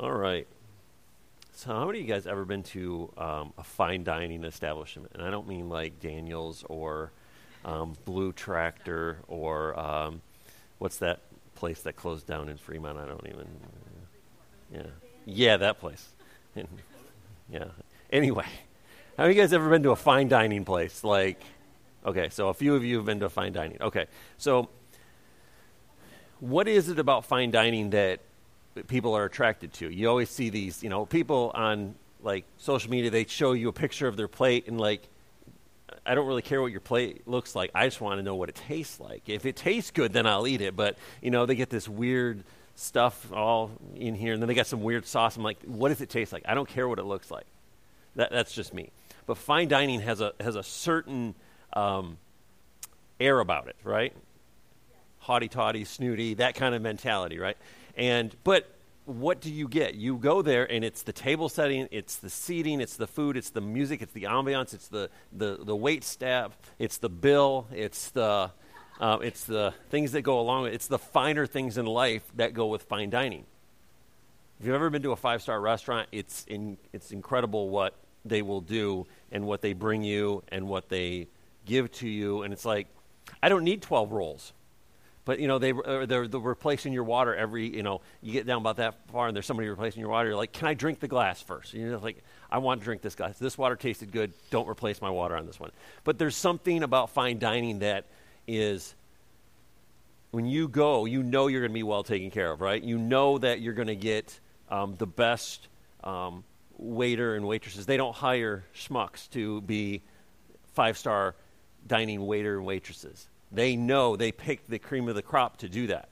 All right. So, how many of you guys ever been to um, a fine dining establishment? And I don't mean like Daniel's or um, Blue Tractor or um, what's that place that closed down in Fremont? I don't even. Yeah, yeah, that place. yeah. Anyway, how many of you guys ever been to a fine dining place? Like, okay, so a few of you have been to a fine dining. Okay, so what is it about fine dining that people are attracted to. You always see these, you know, people on like social media, they show you a picture of their plate and like, I don't really care what your plate looks like. I just want to know what it tastes like. If it tastes good, then I'll eat it. But, you know, they get this weird stuff all in here and then they got some weird sauce. I'm like, what does it taste like? I don't care what it looks like. That, that's just me. But fine dining has a, has a certain um, air about it, right? Haughty toddy, snooty, that kind of mentality, right? And but what do you get? You go there and it's the table setting, it's the seating, it's the food, it's the music, it's the ambiance, it's the the, the wait staff, it's the bill, it's the uh, it's the things that go along. It's the finer things in life that go with fine dining. If you've ever been to a five star restaurant, it's in, it's incredible what they will do and what they bring you and what they give to you. And it's like, I don't need 12 rolls. But you know they uh, they're, they're replacing your water every you know you get down about that far and there's somebody replacing your water. You're like, can I drink the glass first? You know, like I want to drink this glass. This water tasted good. Don't replace my water on this one. But there's something about fine dining that is when you go, you know you're going to be well taken care of, right? You know that you're going to get um, the best um, waiter and waitresses. They don't hire schmucks to be five star dining waiter and waitresses. They know they picked the cream of the crop to do that.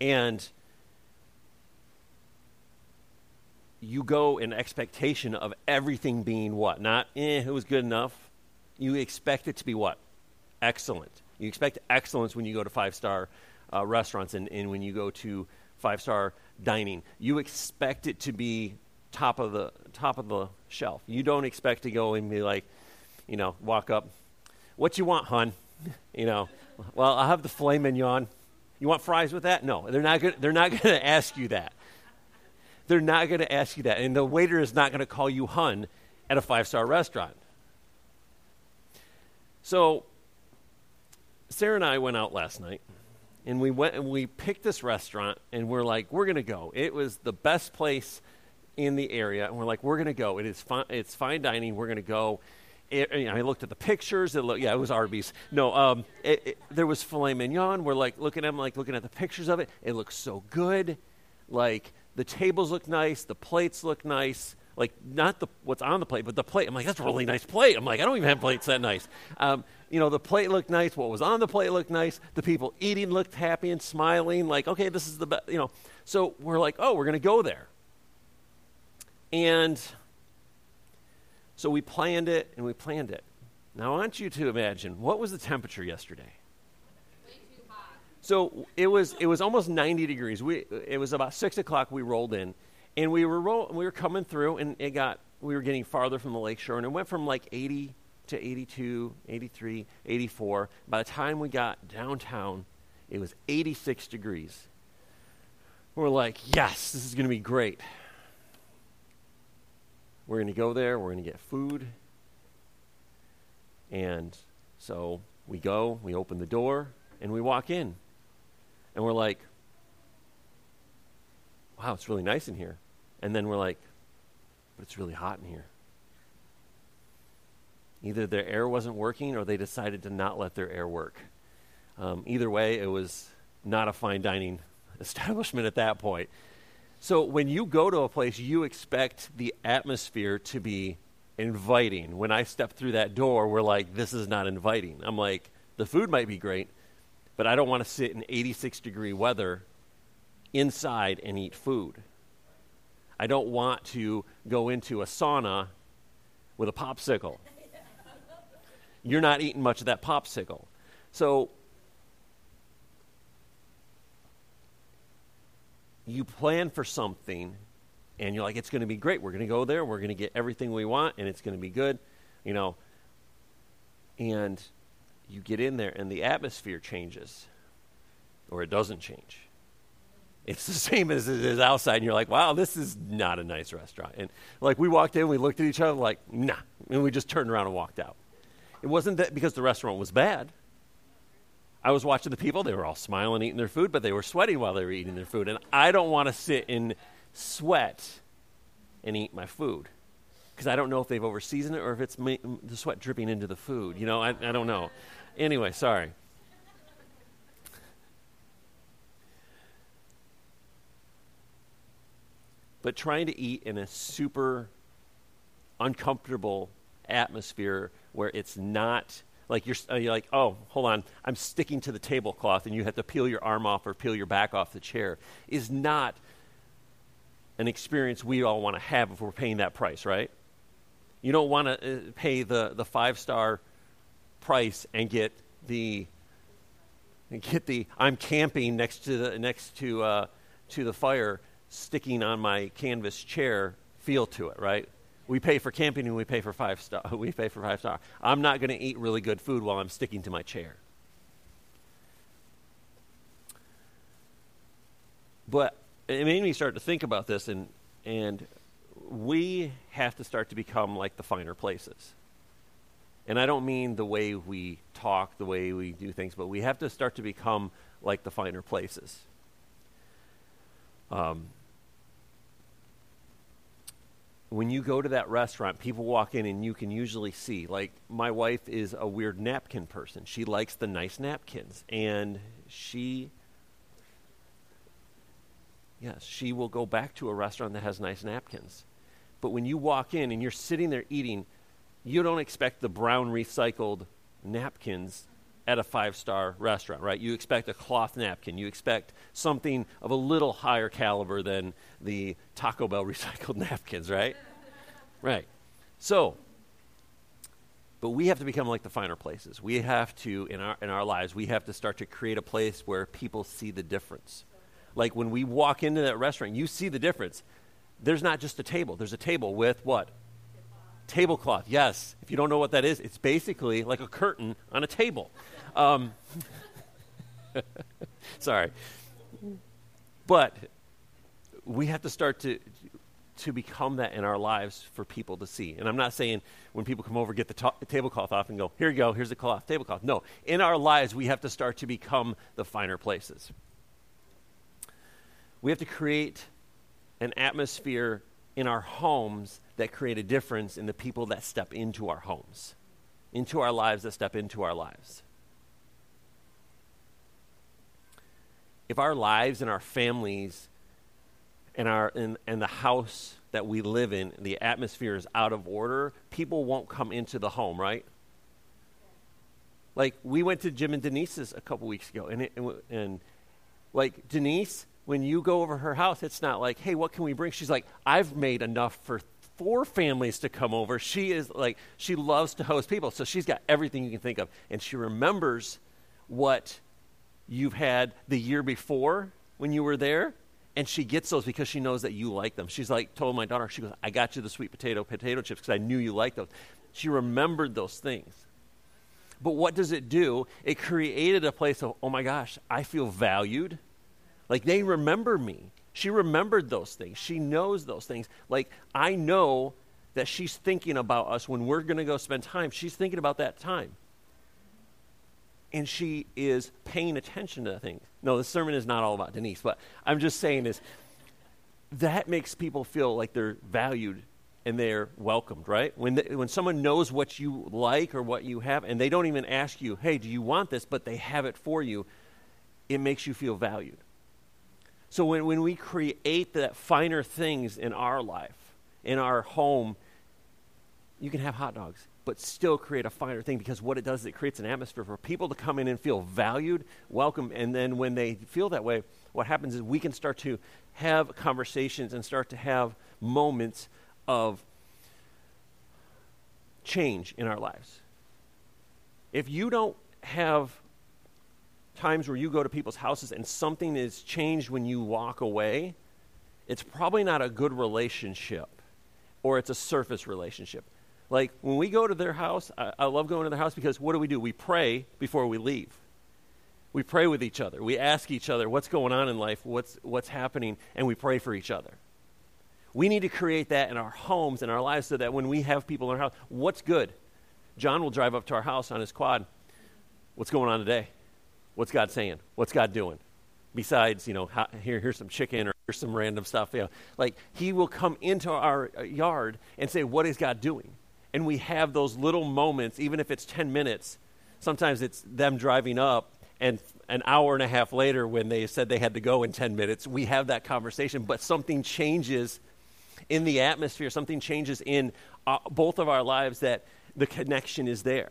And you go in expectation of everything being what? Not, eh, it was good enough. You expect it to be what? Excellent. You expect excellence when you go to five star uh, restaurants and, and when you go to five star dining. You expect it to be top of the top of the shelf. You don't expect to go and be like, you know, walk up, what you want, hon? You know, well, I'll have the filet mignon. You want fries with that? No, they're not. Gonna, they're not going to ask you that. They're not going to ask you that, and the waiter is not going to call you hun at a five-star restaurant. So, Sarah and I went out last night, and we went and we picked this restaurant, and we're like, we're going to go. It was the best place in the area, and we're like, we're going to go. It is fine. It's fine dining. We're going to go it, you know, I looked at the pictures. It looked, yeah, it was Arby's. No, um, it, it, there was filet mignon. We're like looking at like looking at the pictures of it. It looks so good. Like the tables look nice, the plates look nice. Like not the what's on the plate, but the plate. I'm like, that's a really nice plate. I'm like, I don't even have plates that nice. Um, you know, the plate looked nice. What was on the plate looked nice. The people eating looked happy and smiling. Like, okay, this is the best. You know, so we're like, oh, we're gonna go there. And so we planned it and we planned it. Now I want you to imagine what was the temperature yesterday? So it was it was almost 90 degrees. We it was about six o'clock. We rolled in, and we were roll, we were coming through, and it got we were getting farther from the lakeshore, and it went from like 80 to 82, 83, 84. By the time we got downtown, it was 86 degrees. We're like, yes, this is going to be great. We're going to go there, we're going to get food. And so we go, we open the door, and we walk in. And we're like, wow, it's really nice in here. And then we're like, but it's really hot in here. Either their air wasn't working or they decided to not let their air work. Um, either way, it was not a fine dining establishment at that point. So when you go to a place, you expect the atmosphere to be inviting. When I step through that door, we're like, this is not inviting. I'm like, the food might be great, but I don't want to sit in 86 degree weather inside and eat food. I don't want to go into a sauna with a popsicle. You're not eating much of that popsicle. So you plan for something and you're like, it's going to be great. We're going to go there. We're going to get everything we want and it's going to be good, you know. And you get in there and the atmosphere changes or it doesn't change. it's the same as it is outside. And you're like, wow, this is not a nice restaurant. And like we walked in, we looked at each other like, nah. And we just turned around and walked out. It wasn't that because the restaurant was bad. I was watching the people. They were all smiling, eating their food, but they were sweating while they were eating their food. And I don't want to sit in sweat and eat my food because I don't know if they've overseasoned it or if it's the sweat dripping into the food. You know, I, I don't know. Anyway, sorry. but trying to eat in a super uncomfortable atmosphere where it's not like you're, uh, you're, like, oh, hold on, I'm sticking to the tablecloth and you have to peel your arm off or peel your back off the chair is not an experience we all want to have if we're paying that price, right? You don't want to uh, pay the, the five star price and get the and get the I'm camping next to the next to uh, to the fire sticking on my canvas chair feel to it, right? We pay for camping and we pay for five star. We pay for five star. I'm not going to eat really good food while I'm sticking to my chair. But it made me start to think about this, and and we have to start to become like the finer places. And I don't mean the way we talk, the way we do things, but we have to start to become like the finer places. Um, when you go to that restaurant, people walk in and you can usually see. Like, my wife is a weird napkin person. She likes the nice napkins. And she, yes, she will go back to a restaurant that has nice napkins. But when you walk in and you're sitting there eating, you don't expect the brown recycled napkins at a five star restaurant, right? You expect a cloth napkin. You expect something of a little higher caliber than the Taco Bell recycled napkins, right? right. So, but we have to become like the finer places. We have to, in our, in our lives, we have to start to create a place where people see the difference. Like when we walk into that restaurant, you see the difference. There's not just a table, there's a table with what? Tablecloth, yes. If you don't know what that is, it's basically like a curtain on a table. Um, sorry. But we have to start to to become that in our lives for people to see. And I'm not saying when people come over, get the ta- tablecloth off and go, here you go, here's the cloth, tablecloth. No, in our lives, we have to start to become the finer places. We have to create an atmosphere in our homes that create a difference in the people that step into our homes, into our lives, that step into our lives. If our lives and our families and, our, and, and the house that we live in, the atmosphere is out of order, people won't come into the home, right? Like, we went to Jim and Denise's a couple weeks ago, and, it, and, and like, Denise, when you go over her house, it's not like, hey, what can we bring? She's like, I've made enough for four families to come over. She is like, she loves to host people. So she's got everything you can think of. And she remembers what you've had the year before when you were there. And she gets those because she knows that you like them. She's like, told my daughter, she goes, I got you the sweet potato potato chips because I knew you liked those. She remembered those things. But what does it do? It created a place of, oh my gosh, I feel valued. Like they remember me. She remembered those things. She knows those things. Like I know that she's thinking about us when we're going to go spend time. She's thinking about that time. And she is paying attention to the things. No, the sermon is not all about Denise, but I'm just saying is that makes people feel like they're valued and they're welcomed, right? When, when someone knows what you like or what you have, and they don't even ask you, hey, do you want this, but they have it for you, it makes you feel valued. So when, when we create that finer things in our life, in our home, you can have hot dogs, but still create a finer thing because what it does is it creates an atmosphere for people to come in and feel valued, welcome, and then when they feel that way, what happens is we can start to have conversations and start to have moments of change in our lives. If you don't have times where you go to people's houses and something is changed when you walk away, it's probably not a good relationship or it's a surface relationship. Like when we go to their house, I, I, love going to their house because what do we do? We pray before we leave. We pray with each other. We ask each other what's going on in life, what's, what's happening, and we pray for each other. We need to create that in our homes and our lives so that when we have people in our house, what's good? John will drive up to our house on his quad. What's going on today? What's God saying? What's God doing? Besides, you know, here, here's some chicken or here's some random stuff. You know, like he will come into our yard and say, "What is God doing?" And we have those little moments, even if it's ten minutes. Sometimes it's them driving up, and an hour and a half later, when they said they had to go in ten minutes, we have that conversation. But something changes in the atmosphere. Something changes in uh, both of our lives that the connection is there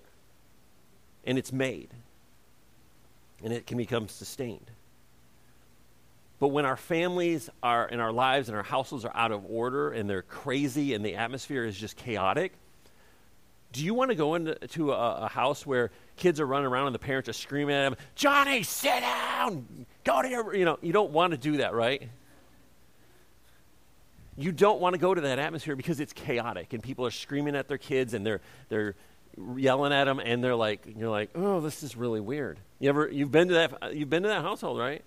and it's made and it can become sustained. But when our families are in our lives and our households are out of order and they're crazy and the atmosphere is just chaotic, do you want to go into a, a, house where kids are running around and the parents are screaming at them, Johnny, sit down, go to your, you know, you don't want to do that, right? you don't want to go to that atmosphere because it's chaotic and people are screaming at their kids and they're they're yelling at them and they're like you're like oh this is really weird. You ever you've been to that you've been to that household right?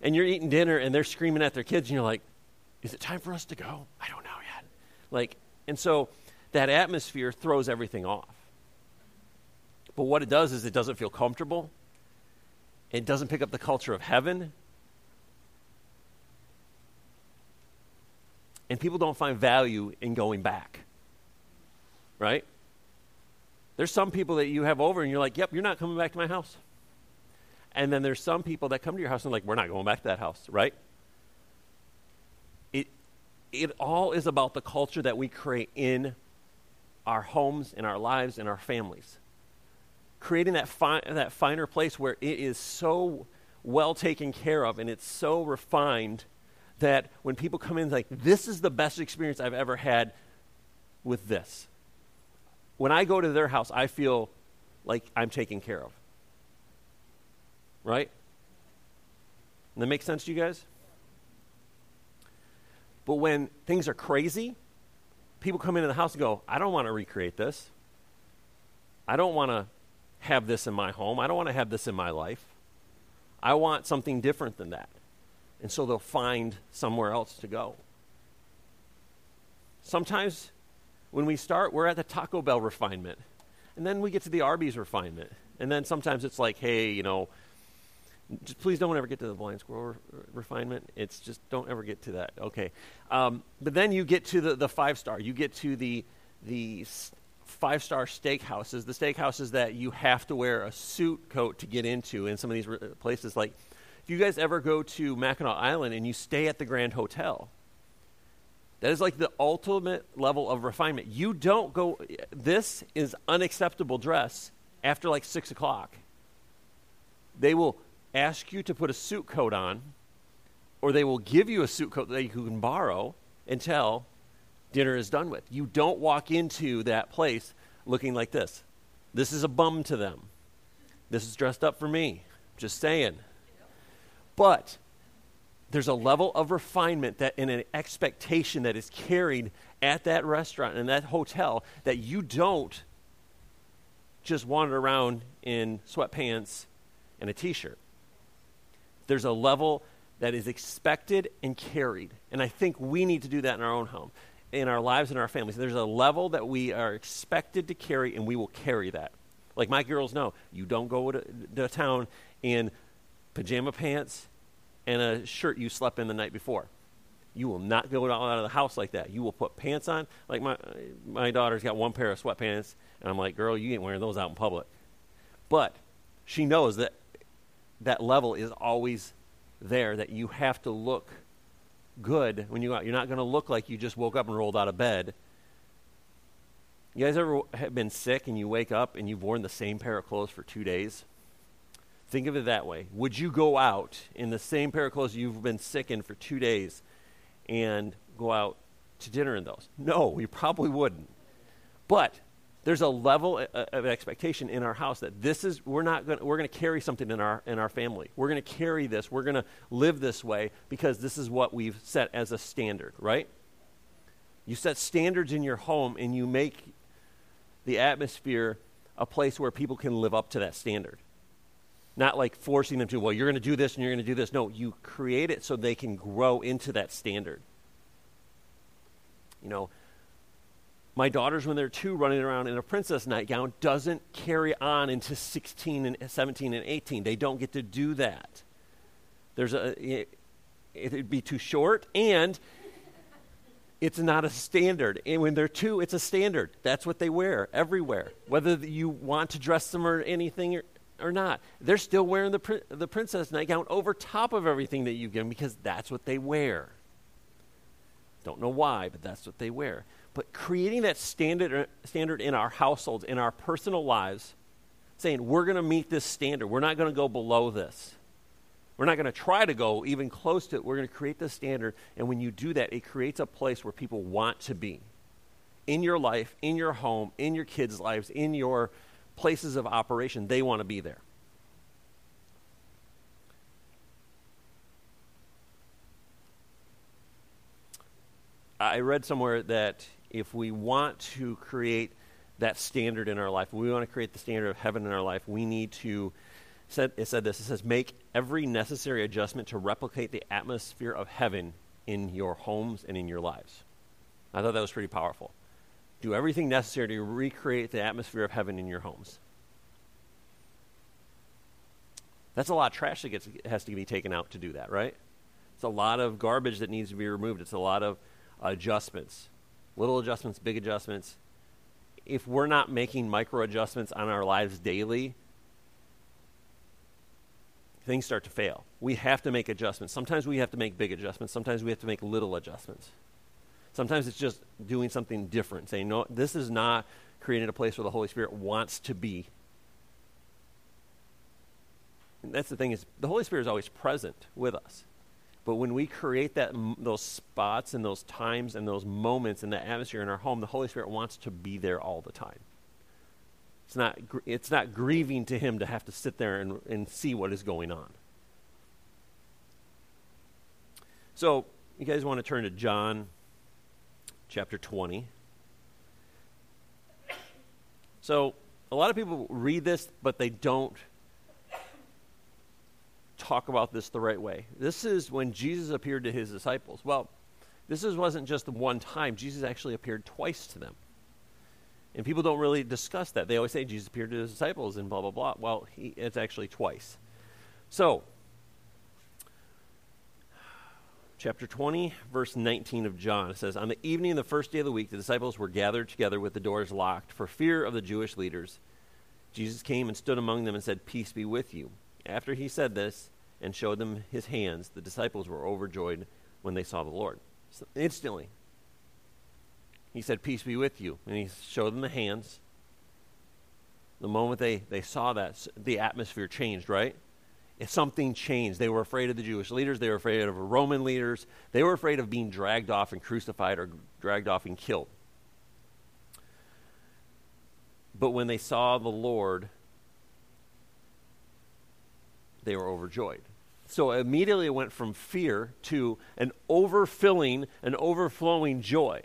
And you're eating dinner and they're screaming at their kids and you're like is it time for us to go? I don't know yet. Like and so that atmosphere throws everything off. But what it does is it doesn't feel comfortable. It doesn't pick up the culture of heaven. And people don't find value in going back. Right? There's some people that you have over and you're like, yep, you're not coming back to my house. And then there's some people that come to your house and like, we're not going back to that house, right? It, it all is about the culture that we create in our homes, in our lives, in our families. Creating that, fi- that finer place where it is so well taken care of and it's so refined that when people come in, like, this is the best experience I've ever had with this. When I go to their house, I feel like I'm taken care of. Right? Does that make sense to you guys? But when things are crazy, people come into the house and go, I don't want to recreate this. I don't want to have this in my home. I don't want to have this in my life. I want something different than that. And so they'll find somewhere else to go. Sometimes when we start, we're at the Taco Bell refinement. And then we get to the Arby's refinement. And then sometimes it's like, hey, you know, just please don't ever get to the blind squirrel re- refinement. It's just don't ever get to that. Okay. Um, but then you get to the, the five star. You get to the, the five star steakhouses, the steakhouses that you have to wear a suit coat to get into in some of these re- places like if you guys ever go to Mackinac Island and you stay at the Grand Hotel, that is like the ultimate level of refinement. You don't go, this is unacceptable dress after like six o'clock. They will ask you to put a suit coat on, or they will give you a suit coat that you can borrow until dinner is done with. You don't walk into that place looking like this. This is a bum to them. This is dressed up for me. Just saying. But there's a level of refinement that in an expectation that is carried at that restaurant and that hotel that you don't just wander around in sweatpants and a t-shirt. There's a level that is expected and carried. And I think we need to do that in our own home, in our lives and our families. There's a level that we are expected to carry and we will carry that. Like my girls know, you don't go to, to town in pajama pants, and a shirt you slept in the night before. You will not go out of the house like that. You will put pants on. Like my my daughter's got one pair of sweatpants, and I'm like, girl, you ain't wearing those out in public. But she knows that that level is always there. That you have to look good when you go out. You're not going to look like you just woke up and rolled out of bed. You guys ever have been sick and you wake up and you've worn the same pair of clothes for two days? Think of it that way. Would you go out in the same pair of clothes you've been sick in for two days and go out to dinner in those? No, you probably wouldn't. But there's a level uh, uh, of expectation in our house that this is we're not going we're going to carry something in our in our family. We're going to carry this. We're going to live this way because this is what we've set as a standard, right? You set standards in your home and you make the atmosphere a place where people can live up to that standard. Not like forcing them to, well, you're going to do this and you're going to do this. No, you create it so they can grow into that standard. You know, my daughters, when they're two, running around in a princess nightgown, doesn't carry on into 16 and 17 and 18. They don't get to do that. There's a, it, it'd be too short, and it's not a standard. And when they're two, it's a standard. That's what they wear everywhere, whether you want to dress them or anything or, not. They're still wearing the, the princess nightgown over top of everything that you give them because that's what they wear. Don't know why, but that's what they wear. But creating that standard, uh, standard in our households, in our personal lives, saying we're going to meet this standard. We're not going to go below this. We're not going to try to go even close to it. We're going to create the standard. And when you do that, it creates a place where people want to be in your life, in your home, in your kids' lives, in your places of operation. They want to be there. I read somewhere that if we want to create that standard in our life, we want to create the standard of heaven in our life, we need to said, it said this it says, make every necessary adjustment to replicate the atmosphere of heaven in your homes and in your lives. I thought that was pretty powerful. Do everything necessary to recreate the atmosphere of heaven in your homes. That's a lot of trash that gets, has to be taken out to do that, right? It's a lot of garbage that needs to be removed. It's a lot of adjustments, little adjustments, big adjustments. If we're not making micro adjustments on our lives daily, things start to fail. We have to make adjustments. Sometimes we have to make big adjustments. Sometimes we have to make little adjustments. Sometimes it's just doing something different, saying, no, this is not creating a place where the Holy Spirit wants to be. And that's the thing is the Holy Spirit is always present with us. But when we create that those spots and those times and those moments in the atmosphere in our home, the Holy Spirit wants to be there all the time. It's not, it's not grieving to him to have to sit there and, and see what is going on. So, you guys want to turn to John chapter 20. So, a lot of people read this, but they don't talk about this the right way. This is when Jesus appeared to his disciples. Well, this is, wasn't just one time, Jesus actually appeared twice to them. And people don't really discuss that. They always say Jesus appeared to his disciples and blah, blah, blah. Well, he, it's actually twice. So, chapter 20, verse 19 of John, it says, On the evening of the first day of the week, the disciples were gathered together with the doors locked for fear of the Jewish leaders. Jesus came and stood among them and said, Peace be with you. After he said this and showed them his hands, the disciples were overjoyed when they saw the Lord. So instantly, he said, Peace be with you. And he showed them the hands. The moment they, they saw that, the atmosphere changed, right? Something changed. They were afraid of the Jewish leaders. They were afraid of Roman leaders. They were afraid of being dragged off and crucified or dragged off and killed. But when they saw the Lord, they were overjoyed. So immediately it went from fear to an overfilling, an overflowing joy.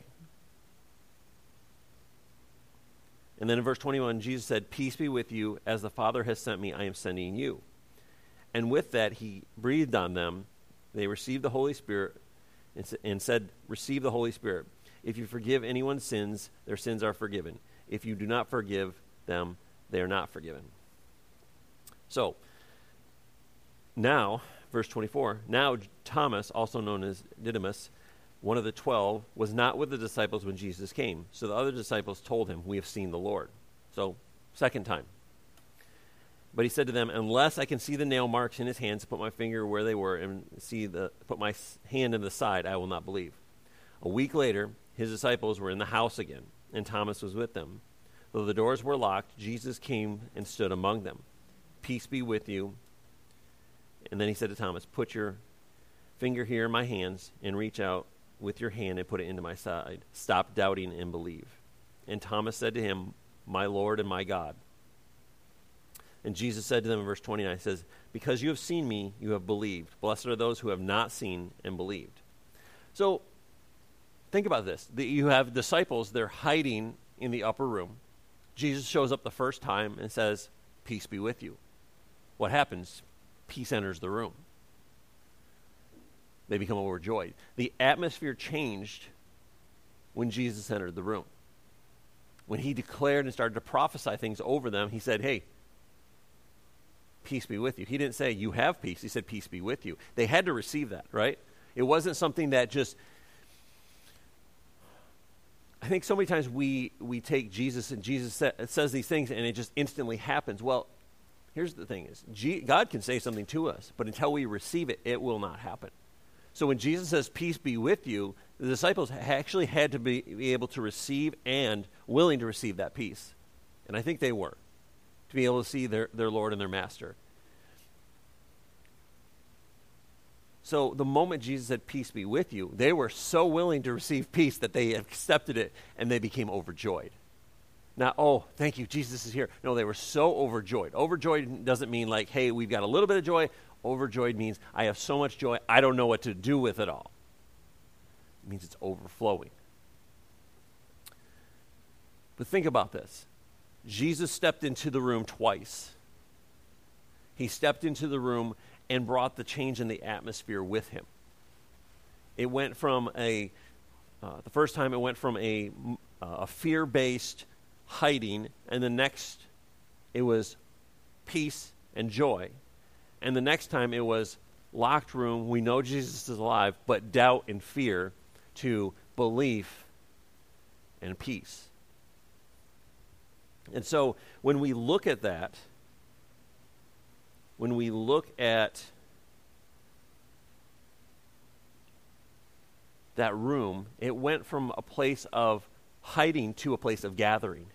And then in verse 21, Jesus said, Peace be with you. As the Father has sent me, I am sending you. And with that, he breathed on them. They received the Holy Spirit and said, Receive the Holy Spirit. If you forgive anyone's sins, their sins are forgiven. If you do not forgive them, they are not forgiven. So, now, verse 24, now Thomas, also known as Didymus, one of the twelve, was not with the disciples when Jesus came. So the other disciples told him, We have seen the Lord. So, second time. But he said to them, Unless I can see the nail marks in his hands, put my finger where they were, and see the put my hand in the side, I will not believe. A week later, his disciples were in the house again, and Thomas was with them. Though the doors were locked, Jesus came and stood among them. Peace be with you. And then he said to Thomas, Put your finger here in my hands and reach out with your hand and put it into my side. Stop doubting and believe. And Thomas said to him, My Lord and my God. And Jesus said to them in verse 29, He says, Because you have seen me, you have believed. Blessed are those who have not seen and believed. So, think about this. The, you have disciples, they're hiding in the upper room. Jesus shows up the first time and says, Peace be with you. what happens? Peace enters the room. They become overjoyed. The atmosphere changed when Jesus entered the room. When he declared and started to prophesy things over them, he said, Hey, peace be with you. He didn't say, You have peace. He said, Peace be with you. They had to receive that, right? It wasn't something that just. I think so many times we, we take Jesus and Jesus sa- says these things and it just instantly happens. Well, here's the thing is G- God can say something to us, but until we receive it, it will not happen. So when Jesus says, Peace be with you, the disciples actually had to be, be able to receive and willing to receive that peace. And I think they were, to be able to see their, their Lord and their Master. So the moment Jesus said, Peace be with you, they were so willing to receive peace that they accepted it and they became overjoyed. Now, oh, thank you, Jesus is here. No, they were so overjoyed. Overjoyed doesn't mean like, hey, we've got a little bit of joy. Overjoyed means I have so much joy, I don't know what to do with it all. It means it's overflowing. But think about this Jesus stepped into the room twice. He stepped into the room and brought the change in the atmosphere with him. It went from a, uh, the first time it went from a, uh, a fear based hiding, and the next it was peace and joy. And the next time it was locked room, we know Jesus is alive, but doubt and fear to belief and peace. And so when we look at that, when we look at that room, it went from a place of hiding to a place of gathering.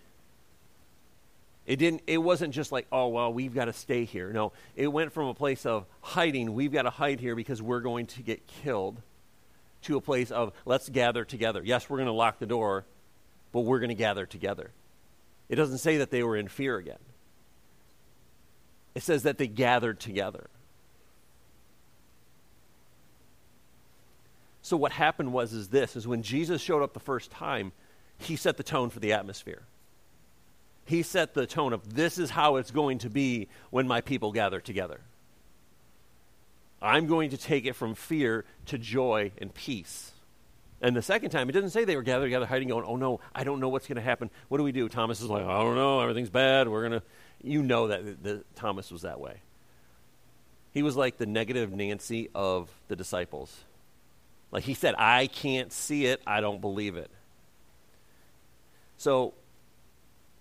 It didn't it wasn't just like, oh well, we've got to stay here. No, it went from a place of hiding, we've got to hide here because we're going to get killed to a place of let's gather together. Yes, we're going to lock the door, but we're going to gather together. It doesn't say that they were in fear again. It says that they gathered together. So what happened was is this is when Jesus showed up the first time, he set the tone for the atmosphere. He set the tone of this is how it's going to be when my people gather together. I'm going to take it from fear to joy and peace. And the second time, it doesn't say they were gathered together, hiding, going, oh no, I don't know what's going to happen. What do we do? Thomas is like, I don't know, everything's bad. We're going to. You know that the, the, Thomas was that way. He was like the negative Nancy of the disciples. Like he said, I can't see it, I don't believe it. So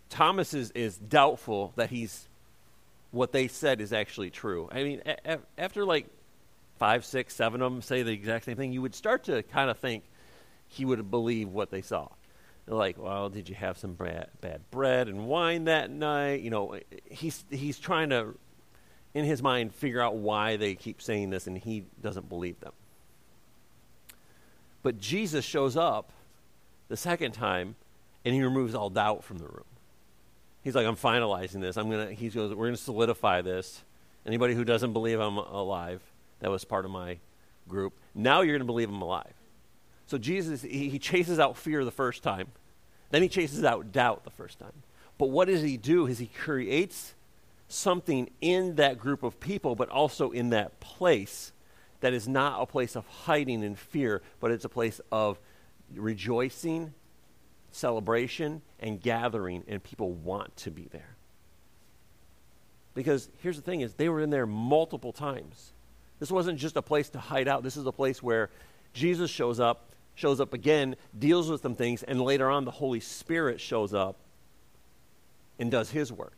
Thomas is, is doubtful that he's what they said is actually true. I mean, a- a- after like five, six, seven of them say the exact same thing, you would start to kind of think he would believe what they saw. Like, well, did you have some bad, bad bread and wine that night? You know, he's he's trying to, in his mind, figure out why they keep saying this, and he doesn't believe them. But Jesus shows up the second time, and he removes all doubt from the room. He's like, I'm finalizing this. I'm gonna. He goes, we're gonna solidify this. Anybody who doesn't believe I'm alive, that was part of my group. Now you're going to believe I'm alive. So Jesus, he, he chases out fear the first time. Then he chases out doubt the first time. But what does he do is he creates something in that group of people, but also in that place that is not a place of hiding and fear, but it's a place of rejoicing, celebration, and gathering, and people want to be there. Because here's the thing is they were in there multiple times. This wasn't just a place to hide out. This is a place where Jesus shows up, shows up again, deals with some things, and later on the Holy Spirit shows up and does his work.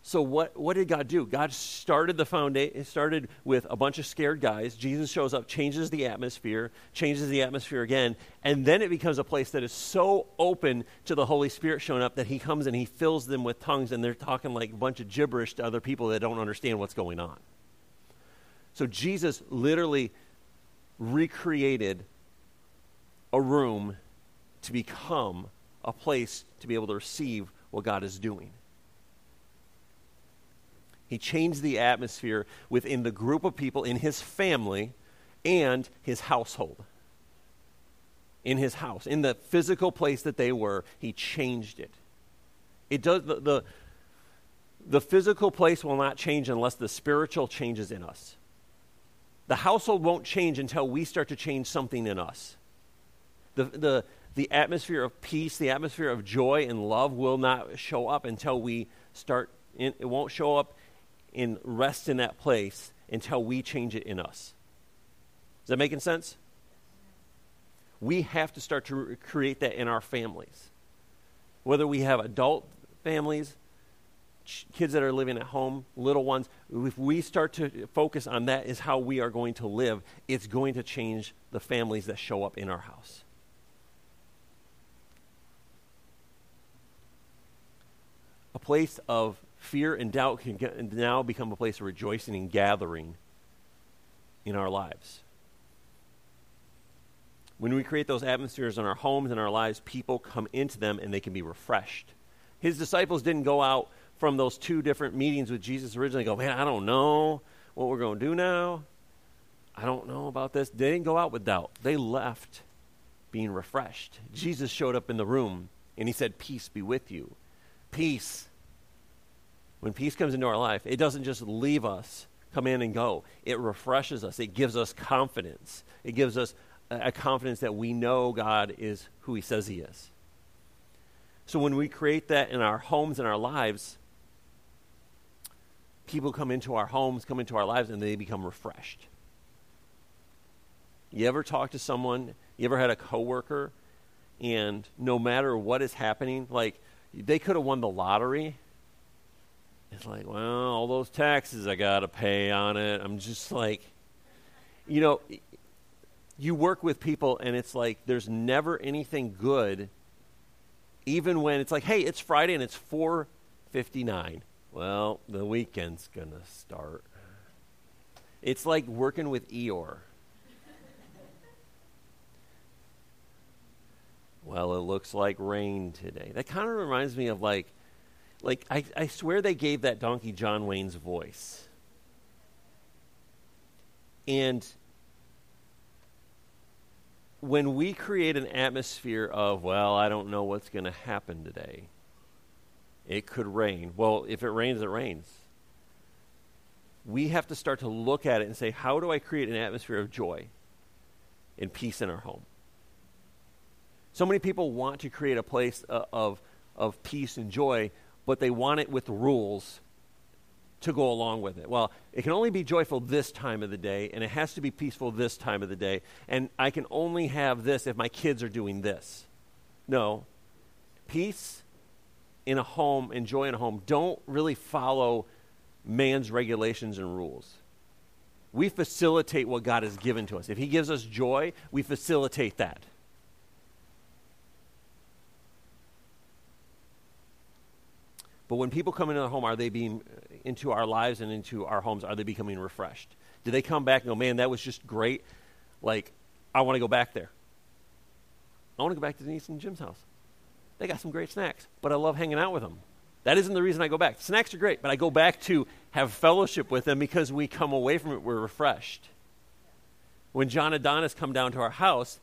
So what, what did God do? God started the foundation, started with a bunch of scared guys. Jesus shows up, changes the atmosphere, changes the atmosphere again, and then it becomes a place that is so open to the Holy Spirit showing up that he comes and he fills them with tongues and they're talking like a bunch of gibberish to other people that don't understand what's going on. So Jesus literally recreated a room to become a place to be able to receive what God is doing. He changed the atmosphere within the group of people in his family and his household. In his house, in the physical place that they were, he changed it. It does the, the the physical place will not change unless the spiritual changes in us. The household won't change until we start to change something in us. The, the, the atmosphere of peace, the atmosphere of joy and love will not show up until we start, in, it won't show up and rest in that place until we change it in us. Is that making sense? We have to start to re- create that in our families. Whether we have adult families, kids that are living at home, little ones, if we start to focus on that is how we are going to live, it's going to change the families that show up in our house. A place of fear and doubt can get, now become a place of rejoicing and gathering in our lives. When we create those atmospheres in our homes and our lives, people come into them and they can be refreshed. His disciples didn't go out from those two different meetings with Jesus originally go, man, I don't know what we're going to do now. I don't know about this. They didn't go out with doubt. They left being refreshed. Jesus showed up in the room and he said, Peace be with you. Peace. When peace comes into our life, it doesn't just leave us, come in and go. It refreshes us. It gives us confidence. It gives us a confidence that we know God is who He says He is. So when we create that in our homes and our lives, people come into our homes, come into our lives, and they become refreshed. You ever talk to someone, you ever had a coworker, and no matter what is happening, like they could have won the lottery. It's like, well, all those taxes I got to pay on it. I'm just like, you know, you work with people and it's like there's never anything good even when it's like hey it's friday and it's 4.59 well the weekend's gonna start. It's like working with eeyore. Well it looks like rain today. That kind of reminds me of like like I, I swear they gave that donkey john wayne's voice and when we create an atmosphere of, well, I don't know what's going to happen today, it could rain. Well, if it rains, it rains. We have to start to look at it and say, how do I create an atmosphere of joy and peace in our home? So many people want to create a place uh, of, of peace and joy, but they want it with rules to go along with it. Well, it can only be joyful this time of the day, and it has to be peaceful this time of the day, and I can only have this if my kids are doing this. No. Peace in a home and joy in a home don't really follow man's regulations and rules. We facilitate what God has given to us. If He gives us joy, we facilitate that. But when people come into the home, are they being uh, into our lives and into our homes? Are they becoming refreshed? Do they come back and go, man, that was just great? Like, I want to go back there. I want to go back to Denise and Jim's house. They got some great snacks, but I love hanging out with them. That isn't the reason I go back. Snacks are great, but I go back to have fellowship with them because we come away from it, we're refreshed. When John Adonis come down to our house,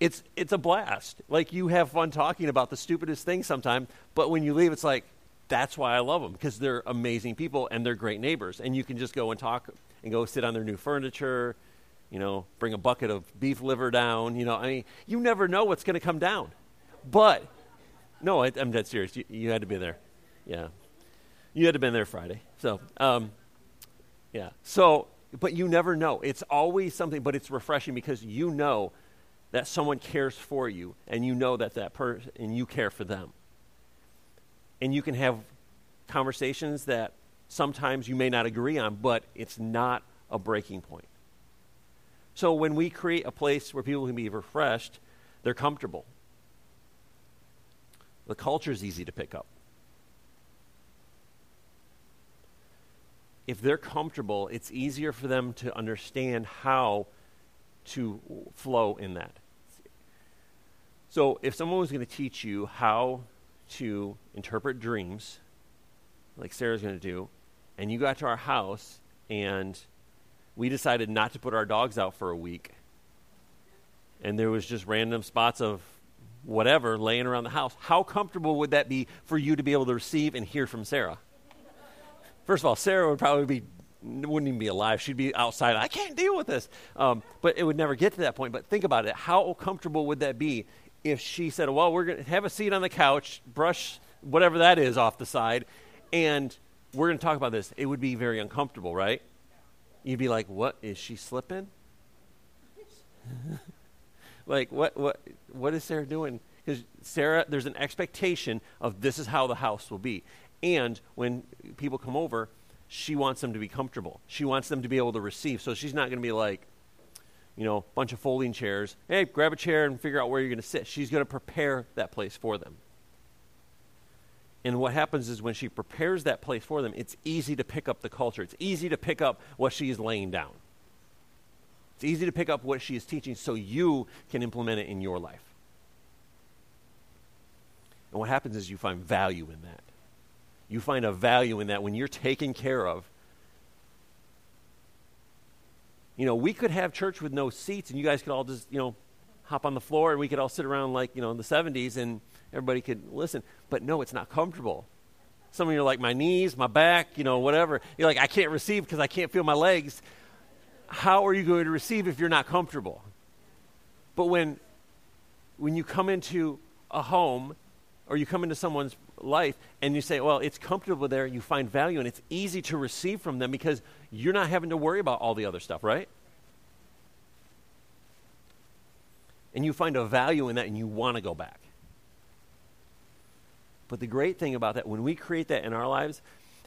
it's, it's a blast. Like, you have fun talking about the stupidest things sometimes, but when you leave, it's like, that's why I love them because they're amazing people and they're great neighbors. And you can just go and talk and go sit on their new furniture, you know, bring a bucket of beef liver down. You know, I mean, you never know what's going to come down. But, no, I, am dead serious. You, you, had to be there. Yeah. You had to been there Friday. So, um, yeah. So, but you never know. It's always something, but it's refreshing because you know that someone cares for you and you know that that person, and you care for them and you can have conversations that sometimes you may not agree on, but it's not a breaking point. So when we create a place where people can be refreshed, they're comfortable. The culture is easy to pick up. If they're comfortable, it's easier for them to understand how to flow in that. So if someone was going to teach you how to interpret dreams, like Sarah's going to do, and you got to our house and we decided not to put our dogs out for a week, and there was just random spots of whatever laying around the house, how comfortable would that be for you to be able to receive and hear from Sarah? First of all, Sarah would probably be wouldn't even be alive. She'd be outside. I can't deal with this. Um, but it would never get to that point. But think about it. How comfortable would that be if she said, "Well, we're going to have a seat on the couch, brush whatever that is off the side, and we're going to talk about this." It would be very uncomfortable, right? You'd be like, "What is she slipping?" like, what, what, what is Sarah doing? Because Sarah, there's an expectation of this is how the house will be. And when people come over, she wants them to be comfortable. She wants them to be able to receive. So she's not going to be like, you know, bunch of folding chairs. Hey, grab a chair and figure out where you're going to sit. She's going to prepare that place for them. And what happens is when she prepares that place for them, it's easy to pick up the culture. It's easy to pick up what she's laying down. It's easy to pick up what she is teaching so you can implement it in your life. And what happens is you find value in that. You find a value in that when you're taken care of. You know, we could have church with no seats and you guys could all just, you know, hop on the floor and we could all sit around like, you know, in the 70s and everybody could listen. But no, it's not comfortable. Some of you are like, my knees, my back, you know, whatever. You're like, I can't receive because I can't feel my legs. How are you going to receive if you're not comfortable? But when, when you come into a home or you come into someone's life and you say, well, it's comfortable there, you find value, and it's easy to receive from them because you're not having to worry about all the other stuff, right? And you find a value in that and you want to go back. But the great thing about that, when we create that in our lives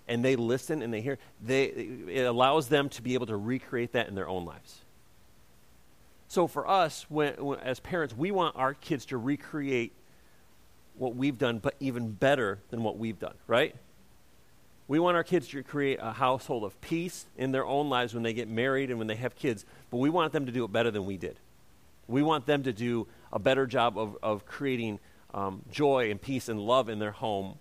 and they listen and they hear, they, it allows them to be able to recreate that in their own lives. So for us, when, when, as parents, we want our kids to recreate what we've done, but even better than what we've done, right? We want our kids to create a household of peace in their own lives when they get married and when they have kids, but we want them to do it better than we did. We want them to do a better job of, of creating um, joy and peace and love in their home.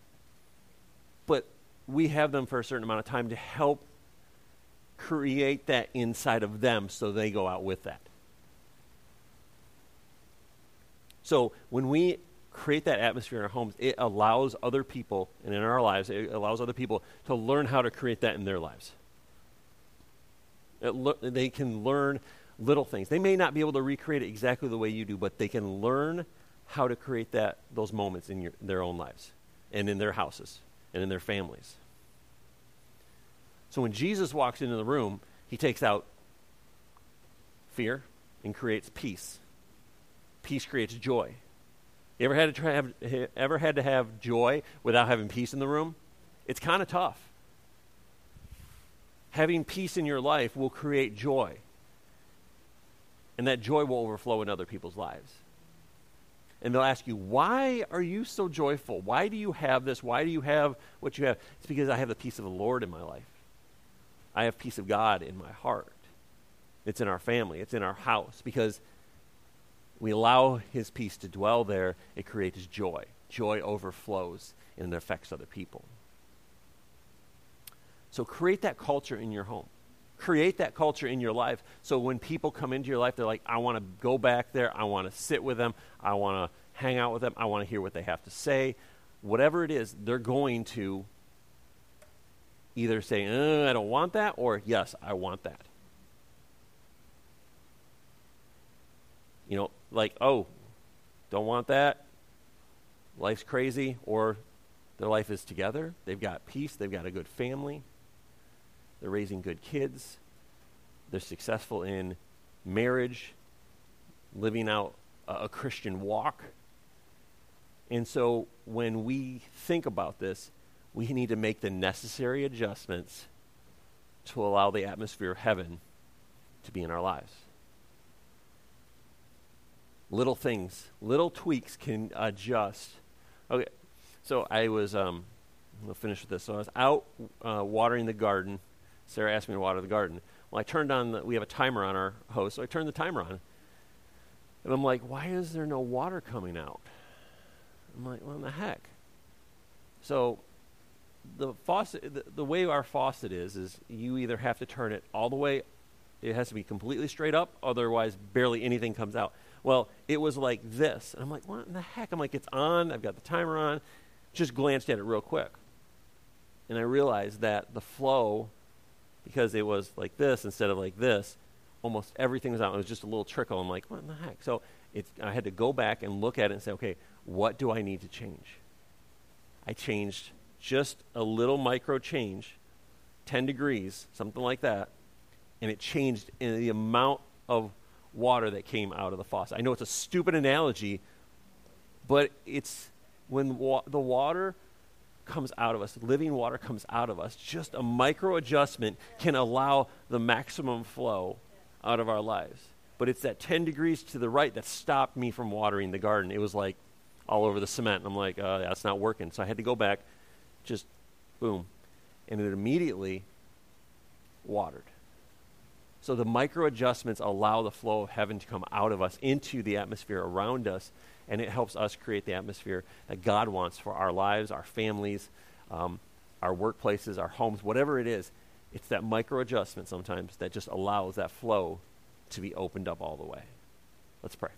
But we have them for a certain amount of time to help create that inside of them so they go out with that. So when we create that atmosphere in our homes, it allows other people, and in our lives, it allows other people to learn how to create that in their lives. Le- they can learn little things. They may not be able to recreate it exactly the way you do, but they can learn how to create that those moments in your, their own lives and in their houses and in their families. So when Jesus walks into the room, he takes out fear and creates peace. Peace creates joy. You ever had to have, ever had to have joy without having peace in the room? It's kind of tough. Having peace in your life will create joy. And that joy will overflow in other people's lives. And they'll ask you, Why are you so joyful? Why do you have this? Why do you have what you have? It's because I have the peace of the Lord in my life. I have peace of God in my heart. It's in our family, it's in our house. Because we allow his peace to dwell there, it creates joy. Joy overflows and it affects other people. So create that culture in your home. Create that culture in your life so when people come into your life, they're like, I want to go back there. I want to sit with them. I want to hang out with them. I want to hear what they have to say. Whatever it is, they're going to either say, uh, I don't want that, or yes, I want that. You know, like, oh, don't want that. Life's crazy, or their life is together. They've got peace. They've got a good family. They're raising good kids. They're successful in marriage, living out a, a Christian walk. And so when we think about this, we need to make the necessary adjustments to allow the atmosphere of heaven to be in our lives little things, little tweaks can adjust. Okay, so I was, um, we'll finish with this. So I was out uh, watering the garden. Sarah asked me to water the garden. Well, I turned on, the, we have a timer on our hose, so I turned the timer on. And I'm like, why is there no water coming out? I'm like, what in the heck? So the faucet, the, the way our faucet is, is you either have to turn it all the way, it has to be completely straight up, otherwise barely anything comes out. Well, it was like this. And I'm like, what in the heck? I'm like, it's on. I've got the timer on. Just glanced at it real quick. And I realized that the flow, because it was like this instead of like this, almost everything was out. It was just a little trickle. I'm like, what in the heck? So it's, I had to go back and look at it and say, okay, what do I need to change? I changed just a little micro change, 10 degrees, something like that, and it changed in the amount of water that came out of the faucet. I know it's a stupid analogy, but it's when wa- the water comes out of us, living water comes out of us, just a micro adjustment can allow the maximum flow out of our lives. But it's that 10 degrees to the right that stopped me from watering the garden. It was like all over the cement. And I'm like, uh, that's not working. So I had to go back, just boom. And it immediately watered. So the micro adjustments allow the flow of heaven to come out of us into the atmosphere around us, and it helps us create the atmosphere that God wants for our lives, our families, um, our workplaces, our homes, whatever it is. It's that micro adjustment sometimes that just allows that flow to be opened up all the way. Let's pray.